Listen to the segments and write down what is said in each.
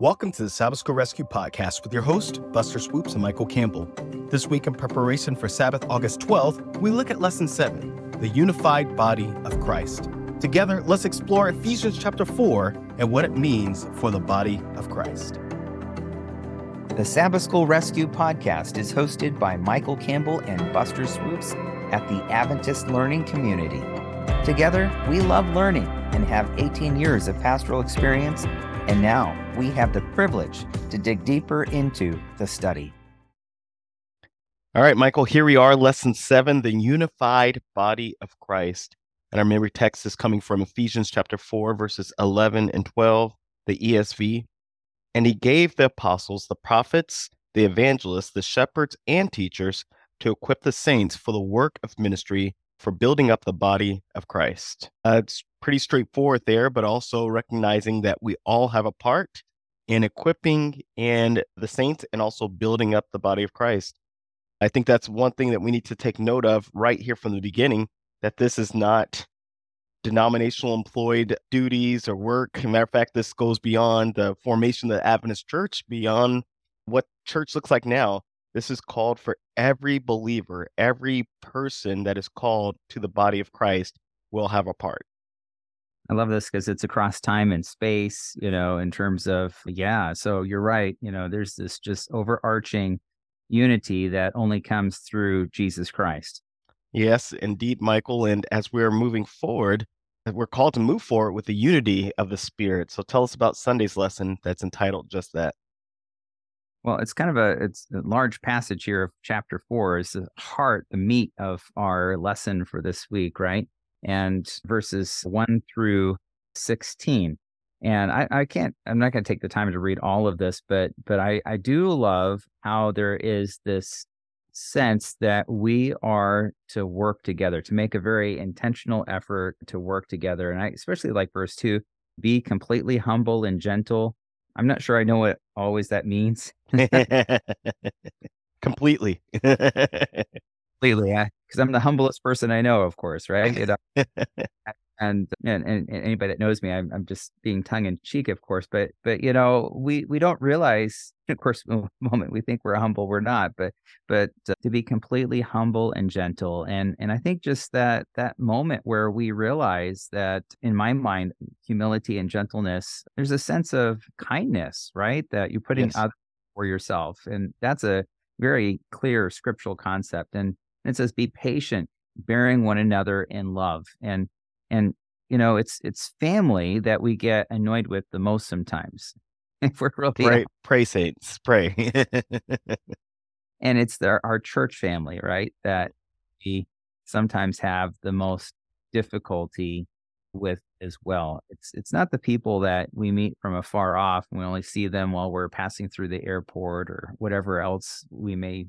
Welcome to the Sabbath School Rescue Podcast with your host, Buster Swoopes and Michael Campbell. This week, in preparation for Sabbath August 12th, we look at Lesson 7 The Unified Body of Christ. Together, let's explore Ephesians chapter 4 and what it means for the body of Christ. The Sabbath School Rescue Podcast is hosted by Michael Campbell and Buster Swoopes at the Adventist Learning Community. Together, we love learning and have 18 years of pastoral experience and now we have the privilege to dig deeper into the study. All right, Michael, here we are, lesson seven, the unified body of Christ. And our memory text is coming from Ephesians chapter 4, verses 11 and 12, the ESV. And he gave the apostles, the prophets, the evangelists, the shepherds, and teachers to equip the saints for the work of ministry for building up the body of Christ. Uh, it's pretty straightforward there, but also recognizing that we all have a part in equipping and the saints and also building up the body of Christ. I think that's one thing that we need to take note of right here from the beginning that this is not denominational employed duties or work. Matter of fact, this goes beyond the formation of the Adventist church, beyond what church looks like now. This is called for every believer, every person that is called to the body of Christ will have a part. I love this because it's across time and space, you know, in terms of, yeah. So you're right. You know, there's this just overarching unity that only comes through Jesus Christ. Yes, indeed, Michael. And as we're moving forward, uh, we're called to move forward with the unity of the Spirit. So tell us about Sunday's lesson that's entitled just that. Well, it's kind of a it's a large passage here of chapter four is the heart, the meat of our lesson for this week, right? And verses one through sixteen. And I, I can't I'm not gonna take the time to read all of this, but but I, I do love how there is this sense that we are to work together, to make a very intentional effort to work together. And I especially like verse two, be completely humble and gentle I'm not sure I know what always that means. Completely. Completely, yeah. Because I'm the humblest person I know, of course, right? Know? And, and and anybody that knows me, I'm I'm just being tongue in cheek, of course. But but you know, we we don't realize, of course, moment we think we're humble, we're not. But but uh, to be completely humble and gentle, and and I think just that that moment where we realize that, in my mind, humility and gentleness, there's a sense of kindness, right? That you're putting yes. out for yourself, and that's a very clear scriptural concept. And it says, "Be patient." bearing one another in love and and you know it's it's family that we get annoyed with the most sometimes if we're really pray, pray saints pray. And it's the, our church family right that we sometimes have the most difficulty with as well. It's it's not the people that we meet from afar off and we only see them while we're passing through the airport or whatever else we may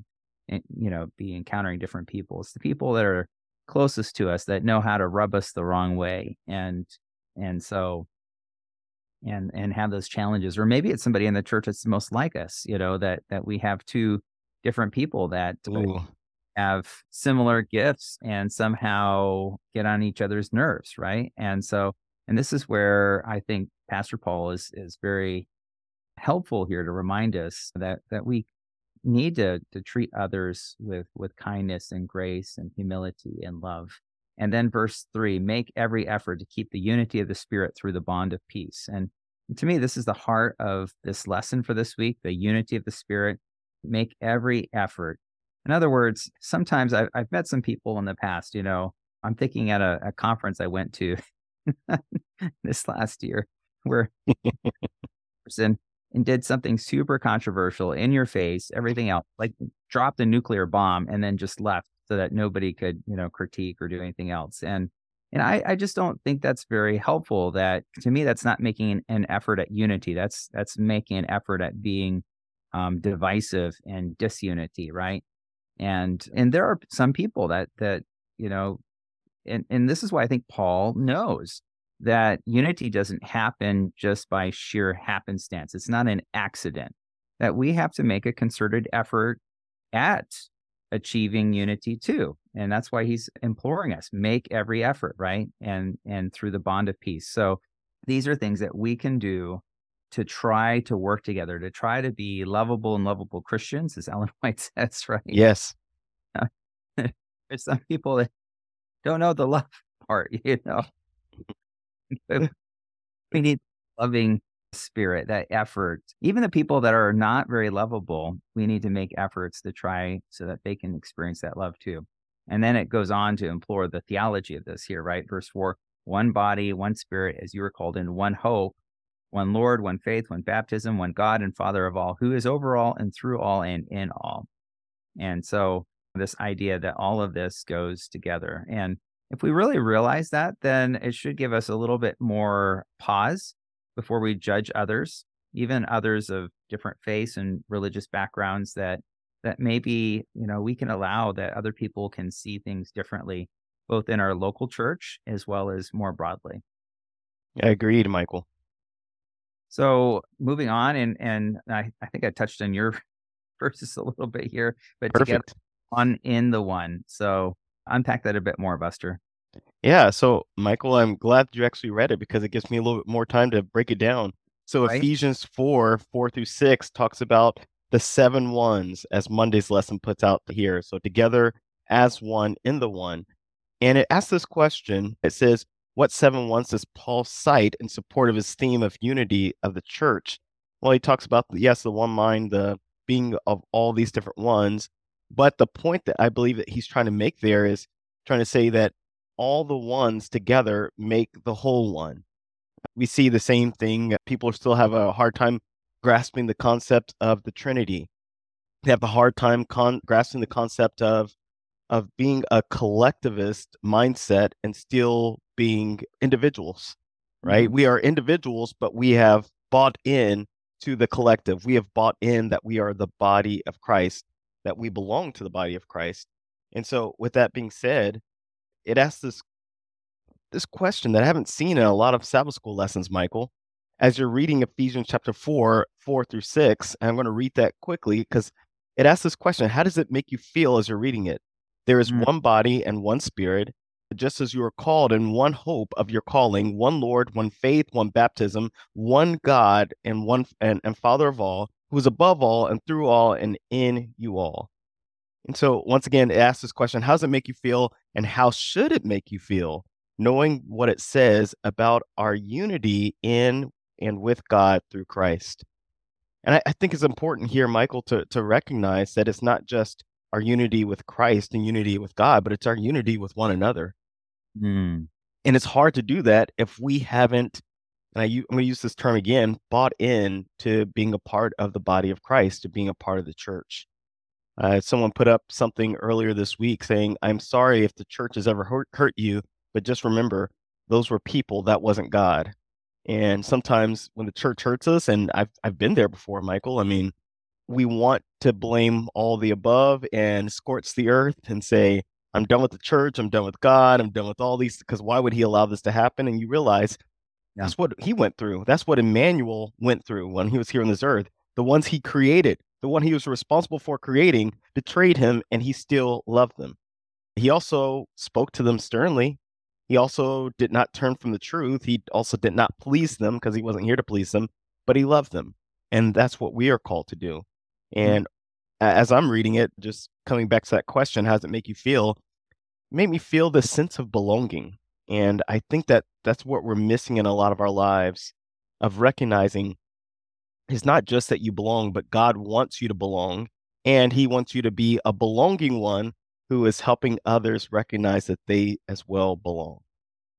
eh, you know be encountering different people. It's the people that are closest to us that know how to rub us the wrong way and and so and and have those challenges or maybe it's somebody in the church that's most like us you know that that we have two different people that uh, Ooh. have similar gifts and somehow get on each other's nerves right and so and this is where i think pastor paul is is very helpful here to remind us that that we need to to treat others with with kindness and grace and humility and love. And then verse 3, make every effort to keep the unity of the spirit through the bond of peace. And to me this is the heart of this lesson for this week, the unity of the spirit. Make every effort. In other words, sometimes I've, I've met some people in the past, you know, I'm thinking at a, a conference I went to this last year where person and did something super controversial in your face, everything else, like dropped a nuclear bomb and then just left so that nobody could, you know, critique or do anything else. And and I, I just don't think that's very helpful. That to me, that's not making an effort at unity. That's that's making an effort at being um, divisive and disunity, right? And and there are some people that that you know, and and this is why I think Paul knows that unity doesn't happen just by sheer happenstance. It's not an accident. That we have to make a concerted effort at achieving unity too. And that's why he's imploring us, make every effort, right? And and through the bond of peace. So these are things that we can do to try to work together, to try to be lovable and lovable Christians, as Ellen White says, right? Yes. There's some people that don't know the love part, you know. We need loving spirit, that effort. Even the people that are not very lovable, we need to make efforts to try so that they can experience that love too. And then it goes on to implore the theology of this here, right? Verse four one body, one spirit, as you were called in, one hope, one Lord, one faith, one baptism, one God and Father of all, who is over all and through all and in all. And so, this idea that all of this goes together. And if we really realize that, then it should give us a little bit more pause before we judge others, even others of different faiths and religious backgrounds that that maybe, you know, we can allow that other people can see things differently, both in our local church as well as more broadly. I agreed, Michael. So moving on, and and I, I think I touched on your verses a little bit here, but Perfect. together on in the one. So unpack that a bit more, Buster. Yeah, so Michael, I'm glad you actually read it because it gives me a little bit more time to break it down. So Right. Ephesians 4, 4 through 6 talks about the seven ones as Monday's lesson puts out here. So together as one in the one. And it asks this question. It says, What seven ones does Paul cite in support of his theme of unity of the church? Well, he talks about, yes, the one mind, the being of all these different ones. But the point that I believe that he's trying to make there is trying to say that all the ones together make the whole one. We see the same thing. People still have a hard time grasping the concept of the Trinity. They have a hard time con- grasping the concept of of being a collectivist mindset and still being individuals. Right? Mhm. We are individuals, but we have bought in to the collective. We have bought in that we are the body of Christ, that we belong to the body of Christ. And so, with that being said, it asks this this question that I haven't seen in a lot of Sabbath school lessons, Michael. As you're reading Ephesians chapter 4, 4 through 6, and I'm going to read that quickly because it asks this question How does it make you feel as you're reading it? There is Mm. one body and one spirit, just as you are called in one hope of your calling, one Lord, one faith, one baptism, one God, and one and, and Father of all, who is above all and through all and in you all. And so, once again, it asks this question How does it make you feel, and how should it make you feel, knowing what it says about our unity in and with God through Christ? And I, I think it's important here, Michael, to, to recognize that it's not just our unity with Christ and unity with God, but it's our unity with one another. Mm. And it's hard to do that if we haven't, and I, am going to use this term again, bought in to being a part of the body of Christ, to being a part of the church. Uh, someone put up something earlier this week saying, I'm sorry if the church has ever hurt, hurt you, but just remember, those were people, that wasn't God. And sometimes when the church hurts us, and I've, I've been there before, Michael, I mean, we want to blame all the above and scorch the earth and say, I'm done with the church, I'm done with God, I'm done with all these, because why would he allow this to happen? And you realize Yeah. that's what he went through. That's what Emmanuel went through when he was here on this earth. The ones he created, the one he was responsible for creating, betrayed him, and he still loved them. He also spoke to them sternly. He also did not turn from the truth. He also did not please them because he wasn't here to please them, but he loved them. And that's what we are called to do. Mm. And a- as I'm reading it, just coming back to that question, how does it make you feel? It made me feel this sense of belonging. And I think that that's what we're missing in a lot of our lives of recognizing is not just that you belong, but God wants you to belong. And he wants you to be a belonging one who is helping others recognize that they as well belong.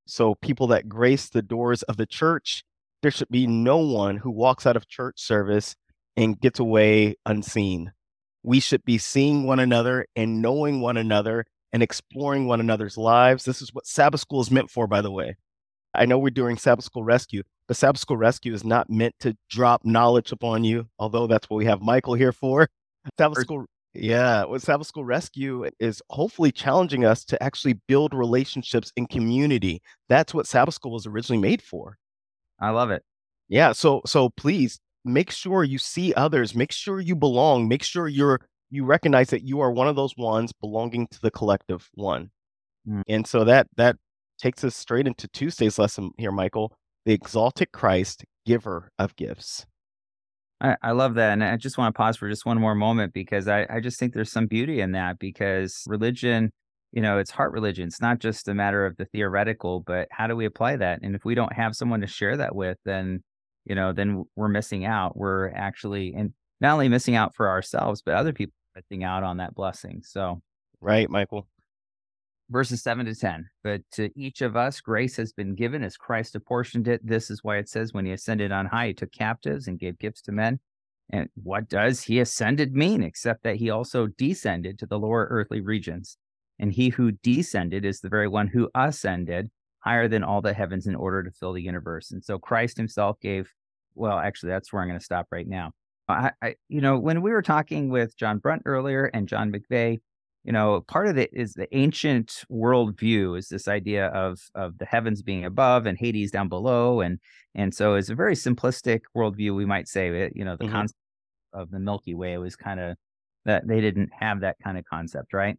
So, people that grace the doors of the church, there should be no one who walks out of church service and gets away unseen. We should be seeing one another and knowing one another and exploring one another's lives. This is what Sabbath school is meant for, by the way. I know we're doing Sabbath School Rescue, but Sabbath School Rescue is not meant to drop knowledge upon you, although that's what we have Michael here for. Sabbath School, yeah, what Sabbath School Rescue is hopefully challenging us to actually build relationships in community. That's what Sabbath School was originally made for. I love it. Yeah, so so please make sure you see others, make sure you belong, make sure you're you recognize that you are one of those ones belonging to the collective one. Mm. And so that that takes us straight into Tuesday's lesson here, Michael. The exalted Christ giver of gifts. I, I love that. And I just want to pause for just one more moment because I, I just think there's some beauty in that because religion, you know, it's heart religion. It's not just a matter of the theoretical, but how do we apply that? And if we don't have someone to share that with, then, you know, then we're missing out. We're actually, and not only missing out for ourselves, but other people missing out on that blessing. So, right, Michael verses 7 to 10. But to each of us, grace has been given as Christ apportioned it. This is why it says, when he ascended on high, he took captives and gave gifts to men. And what does he ascended mean, except that he also descended to the lower earthly regions? And he who descended is the very one who ascended higher than all the heavens in order to fill the universe. And so Christ himself gave, well, actually, that's where I'm going to stop right now. I, I, you know, when we were talking with John Brunt earlier and John McVay, you know, part of it is the ancient worldview is this idea of of the heavens being above and Hades down below, and and so it's a very simplistic worldview. We might say it, you know, the mm-hmm. concept of the Milky Way was kind of that they didn't have that kind of concept, right?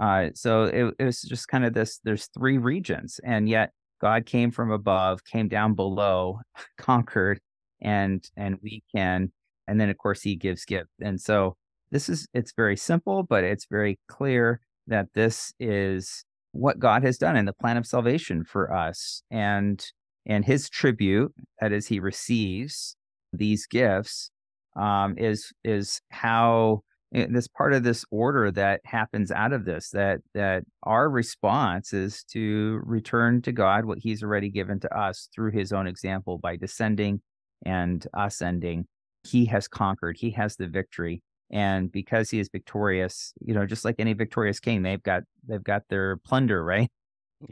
Uh, so it, it was just kind of this. There's three regions, and yet God came from above, came down below, conquered, and and we can, and then of course He gives gift, and so this is it's very simple, but it's very clear that this is what God has done in the plan of salvation for us. And and his tribute, that is, he receives these gifts, um, is is how eh, this part of this order that happens out of this that that our response is to return to God what He's already given to us through His own example by descending and ascending. He has conquered. He has the victory and because he is victorious you know just like any victorious king they've got they've got their plunder right?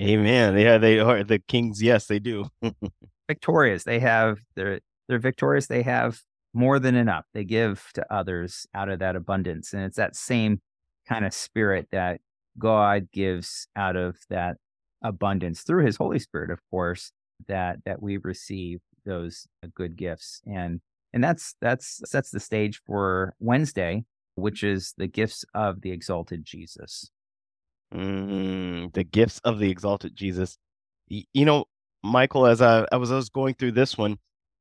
Amen. Yeah they are the kings yes they do. Victorious. They have they're they're victorious. They have more than enough. They give to others out of that abundance and it's that same kind of spirit that god gives out of that abundance through his holy spirit of course that that we receive those uh, good gifts and and that's that's sets the stage for Wednesday, which is the gifts of the exalted Jesus. Mm, the gifts of the exalted Jesus. You know, Michael, as I, I was I was going through this one,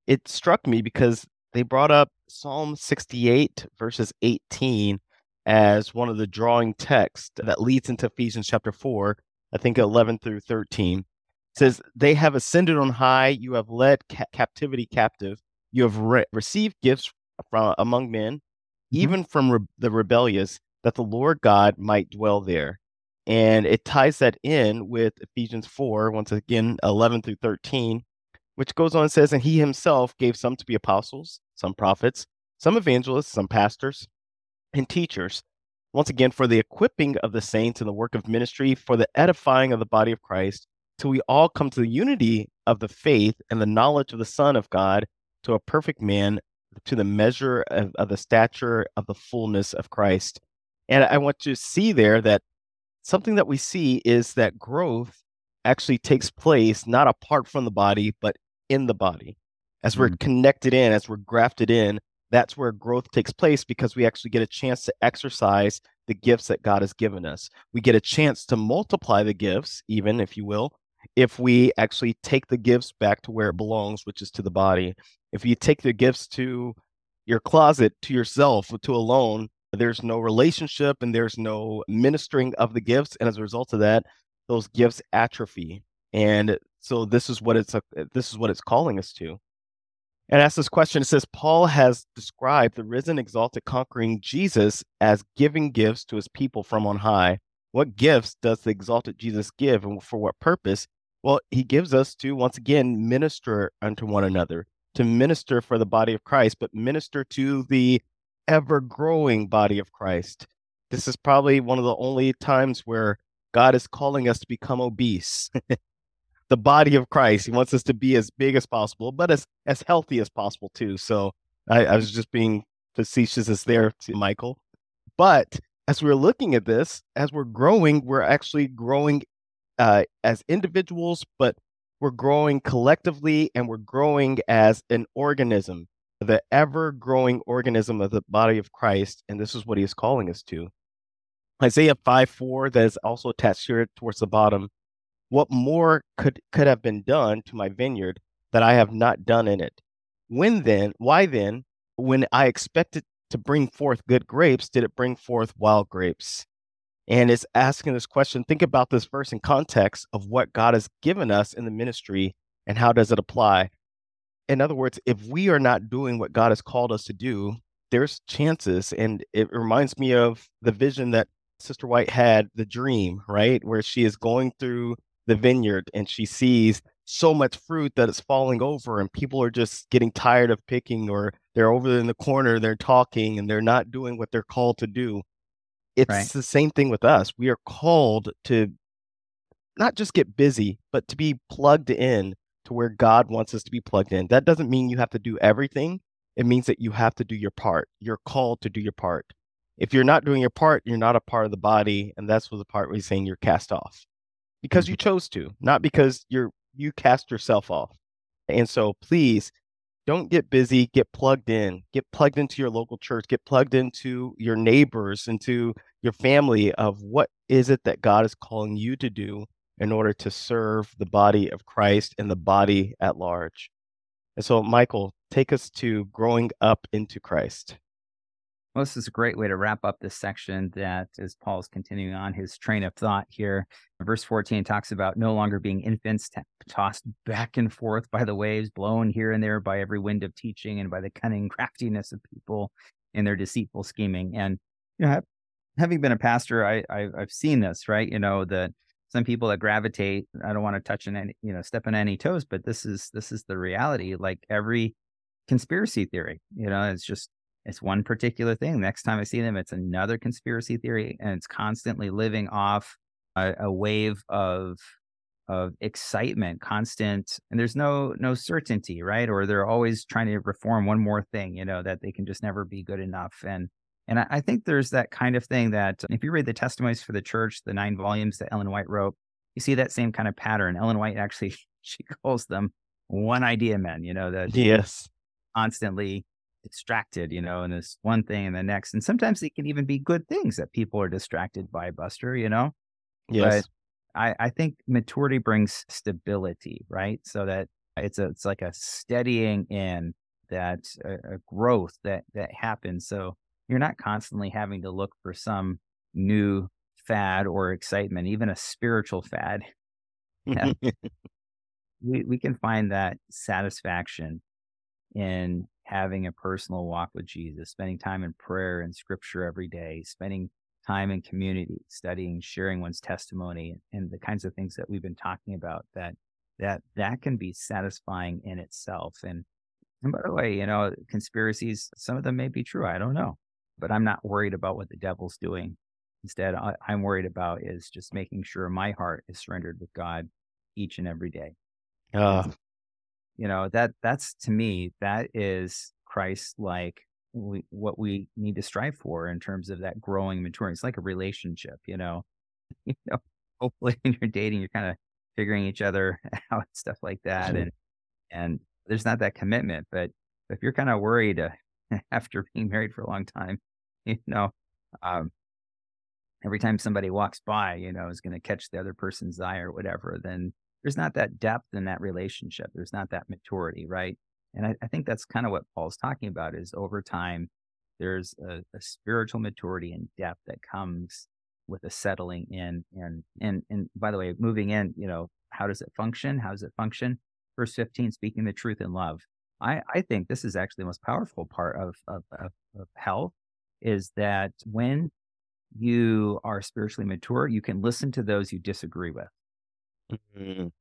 it struck me because they brought up Psalm 68 verses 18 as one of the drawing texts that leads into Ephesians chapter 4, I think 11 through 13. It says, They have ascended on high, you have led ca- captivity captive you have re- received gifts from among men, mm-hmm. even from re- the rebellious, that the Lord God might dwell there. And it ties that in with Ephesians 4, once again, 11 through 13, which goes on and says, And he himself gave some to be apostles, some prophets, some evangelists, some pastors, and teachers. Once again, for the equipping of the saints in the work of ministry, for the edifying of the body of Christ, till we all come to the unity of the faith and the knowledge of the Son of God to a perfect man to the measure of, of the stature of the fullness of Christ. And I want to see there that something that we see is that growth actually takes place not apart from the body, but in the body. As we're mm. connected in, as we're grafted in, that's where growth takes place because we actually get a chance to exercise the gifts that God has given us. We get a chance to multiply the gifts, even if you will, if we actually take the gifts back to where it belongs, which is to the body. If you take the gifts to your closet, to yourself, to alone, there's no relationship and there's no ministering of the gifts. And as a result of that, those gifts atrophy. And so this is what it's a, this is what it's calling us to. And ask this question. It says Paul has described the risen, exalted, conquering Jesus as giving gifts to his people from on high. What gifts does the exalted Jesus give and for what purpose? Well, he gives us to once again minister unto one another, to minister for the body of Christ, but minister to the ever growing body of Christ. This is probably one of the only times where God is calling us to become obese. the body of Christ. He wants us to be as big as possible, but as as healthy as possible too. So I, I was just being facetious as there to Michael. But as we're looking at this, as we're growing, we're actually growing uh, as individuals, but we're growing collectively and we're growing as an organism, the ever growing organism of the body of Christ. And this is what he is calling us to. Isaiah 5 4, that is also attached here towards the bottom. What more could, could have been done to my vineyard that I have not done in it? When then, why then, when I expected to bring forth good grapes, did it bring forth wild grapes? And it's asking this question. Think about this verse in context of what God has given us in the ministry and how does it apply. In other words, if we are not doing what God has called us to do, there's chances. And it reminds me of the vision that Sister White had, the dream, right? Where she is going through the vineyard and she sees so much fruit that it's falling over and people are just getting tired of picking or they're over in the corner, they're talking and they're not doing what they're called to do. It's Right. the same thing with us. We are called to not just get busy, but to be plugged in to where God wants us to be plugged in. That doesn't mean you have to do everything. It means that you have to do your part. You're called to do your part. If you're not doing your part, you're not a part of the body, and that's what the part where he's saying you're cast off because you mm-hmm. chose to, not because you're you cast yourself off. And so please don't get busy, get plugged in, get plugged into your local church, get plugged into your neighbors, into your family of what is it that God is calling you to do in order to serve the body of Christ and the body at large. And so, Michael, take us to growing up into Christ. Well, this is a great way to wrap up this section that as Paul's continuing on his train of thought here. Verse 14 talks about no longer being infants t- tossed back and forth by the waves, blown here and there by every wind of teaching and by the cunning craftiness of people in their deceitful scheming. And, you know, having been a pastor, I, I I've seen this, right? You know, that some people that gravitate, I don't want to touch on any, you know, step on any toes, but this is this is the reality. Like every conspiracy theory, you know, it's just it's one particular thing. Next time I see them, it's another conspiracy theory, and it's constantly living off a, a wave of of excitement, constant, and there's no no certainty, right? Or they're always trying to reform one more thing, you know, that they can just never be good enough. And and I, I think there's that kind of thing that if you read the testimonies for the church, the nine volumes that Ellen White wrote, you see that same kind of pattern. Ellen White actually she calls them one idea men, you know, that Yes. constantly distracted, you know, and this one thing and the next. And sometimes it can even be good things that people are distracted by, Buster, you know? Yes. I, I think maturity brings stability, right? So that it's a it's like a steadying in that a, a growth that that happens. So you're not constantly having to look for some new fad or excitement, even a spiritual fad. Yeah. we we can find that satisfaction in having a personal walk with Jesus, spending time in prayer and scripture every day, spending time in community, studying, sharing one's testimony and the kinds of things that we've been talking about that that that can be satisfying in itself. And and by the way, you know, conspiracies, some of them may be true. I don't know. But I'm not worried about what the devil's doing. Instead, I, I'm worried about is just making sure my heart is surrendered with God each and every day uh, you know that that's to me that is christ like we, what we need to strive for in terms of that growing maturing it's like a relationship you know? You know hopefully when you're dating you're kind of figuring each other out and stuff like that and and there's not that commitment but if you're kind of worried uh, after being married for a long time you know um every time somebody walks by you know is going to catch the other person's eye or whatever then there's not that depth in that relationship. There's not that maturity, right? And I, I think that's kind of what Paul's talking about is over time, there's a, a, spiritual maturity and depth that comes with a settling in. And, and, and by the way, moving in, you know, how does it function? How does it function? Verse 15, speaking the truth in love. I, I think this is actually the most powerful part of, of, of, of health is that when you are spiritually mature, you can listen to those you disagree with mhm.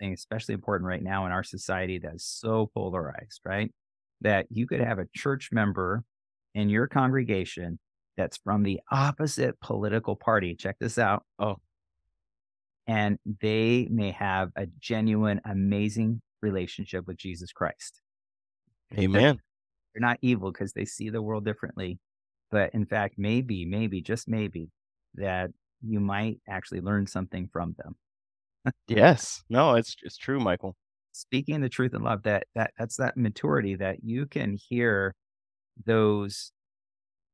thing, especially important right now in our society that is so polarized, right? That you could have a church member in your congregation that's from the opposite political party. Check this out. Oh, And they may have a genuine, amazing relationship with Jesus Christ. amen. They're not evil because they see the world differently. But in fact, maybe, maybe, just maybe, that you might actually learn something from them. Yes. No, it's it's true, Michael. speaking the truth in love that that that's that maturity that you can hear those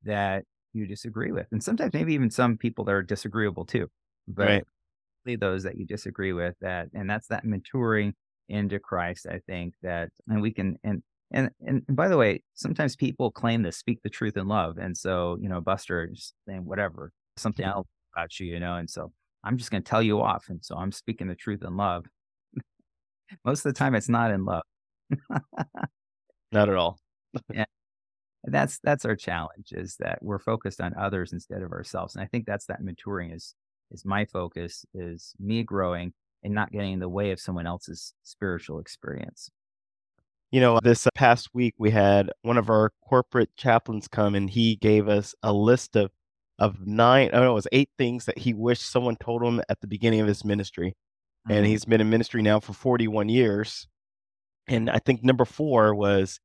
that you disagree with and sometimes maybe even some people that are disagreeable too but Right. those that you disagree with that and that's that maturing into christ i think that and we can and And, and by the way, sometimes people claim to speak the truth in love. And so, you know, Buster is saying whatever, something mm-hmm. else about you, you know, and so I'm just going to tell you off. And so I'm speaking the truth in love. Most of the time it's not in love. Not at all. yeah. That's that's our challenge is that we're focused on others instead of ourselves. And I think that's that maturing is is my focus is me growing and not getting in the way of someone else's spiritual experience. You know, this past week we had one of our corporate chaplains come and he gave us a list of of nine, I don't know, it was eight things that he wished someone told him at the beginning of his ministry. Mm-hmm. And he's been in ministry now for 41 years. And I think number four was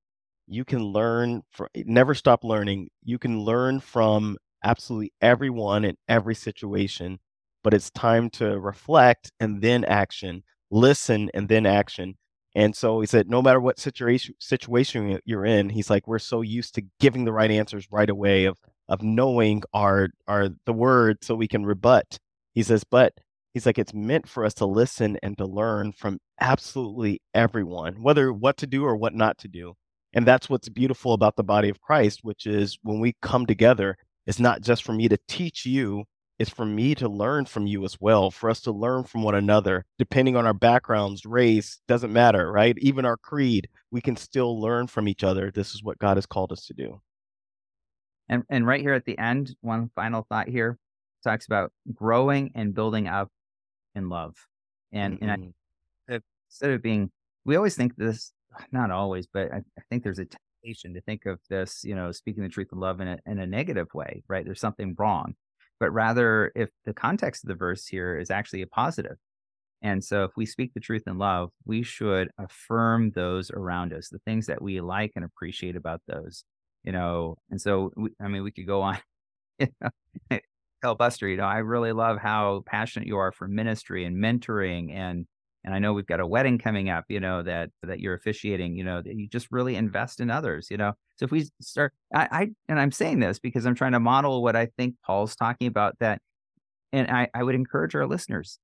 you can learn from never stop learning. You can learn from absolutely everyone in every situation, but it's time to reflect and then action, listen and then action. And so he said, no matter what situation situation you're in, he's like, we're so used to giving the right answers right away of of knowing our our the word so we can rebut. He says, but he's like, it's meant for us to listen and to learn from absolutely everyone, whether what to do or what not to do. And that's what's beautiful about the body of Christ, which is when we come together, it's not just for me to teach you, it's for me to learn from you as well, for us to learn from one another, depending on our backgrounds, race, doesn't matter, right? Even our creed, we can still learn from each other. This is what God has called us to do. And and right here at the end, one final thought here talks about growing and building up in love. And mm-hmm. and I, instead of being, we always think this, not always, but I, I think there's a temptation to think of this, you know, speaking the truth in love in a, in a negative way, right? There's something wrong but rather if the context of the verse here is actually a positive. And so if we speak the truth in love, we should affirm those around us, the things that we like and appreciate about those, you know. And so, we, I mean, we could go on. You know, tell Buster, you know, I really love how passionate you are for ministry and mentoring and and I know we've got a wedding coming up, you know, that that you're officiating, you know, that you just really invest in others, you know. So if we start I, I and I'm saying this because I'm trying to model what I think Paul's talking about that and I, I would encourage our listeners,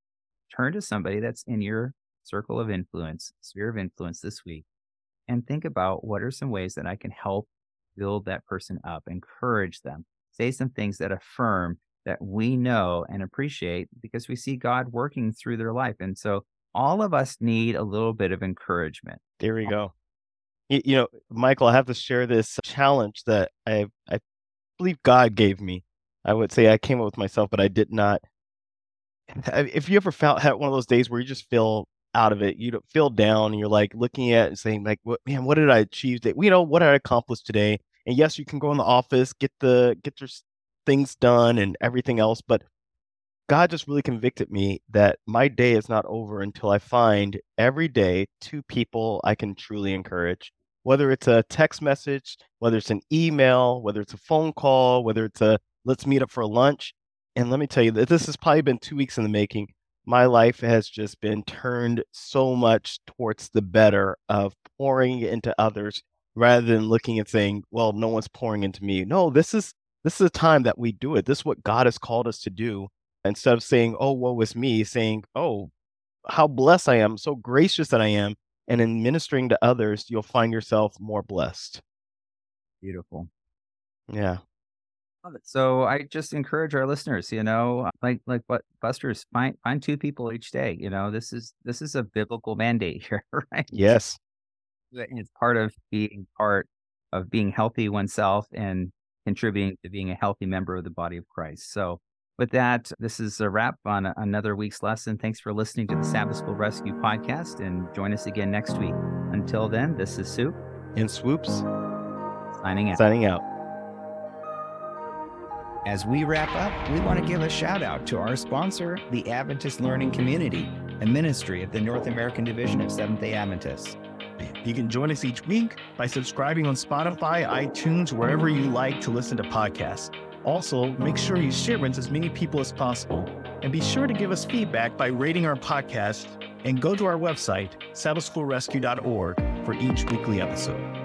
turn to somebody that's in your circle of influence, sphere of influence this week, and think about what are some ways that I can help build that person up, encourage them, say some things that affirm that we know and appreciate because we see God working through their life. And so all of us need a little bit of encouragement. There we go. You, you know, Michael, I have to share this challenge that I I believe God gave me. I would say I came up with myself, but I did not. If you ever felt had one of those days where you just feel out of it, you don't feel down, and you're like looking at and saying like, "What man? What did I achieve? That you know, what did I accomplish today?" And yes, you can go in the office, get the get your things done and everything else, but God just really convicted me that my day is not over until I find every day two people I can truly encourage. Whether it's a text message, whether it's an email, whether it's a phone call, whether it's a let's meet up for lunch. And let me tell you that this has probably been two weeks in the making. My life has just been turned so much towards the better of pouring into others rather than looking and saying, well, no one's pouring into me. No, this is this is a time that we do it. This is what God has called us to do instead of saying, "Oh, woe is me," saying, "Oh, how blessed I am, so gracious that I am." And in ministering to others, you'll find yourself more blessed. Beautiful. Yeah. Love it. So I just encourage our listeners, you know, like like what Buster's find find two people each day. You know, this is this is a biblical mandate here, right? Yes. It's part of being part of being healthy oneself and contributing to being a healthy member of the body of Christ. So with that, this is a wrap on another week's lesson. Thanks for listening to the Sabbath School Rescue podcast and join us again next week. Until then, this is Soup and Swoops signing out. Signing out. As we wrap up, we want to give a shout out to our sponsor, the Adventist Learning Community, a ministry of the North American Division of Seventh day Adventists. You can join us each week by subscribing on Spotify, iTunes, wherever you like to listen to podcasts. Also, make sure you share with as many people as possible. And be sure to give us feedback by rating our podcast and go to our website, sabbathschoolrescue.org, for each weekly episode.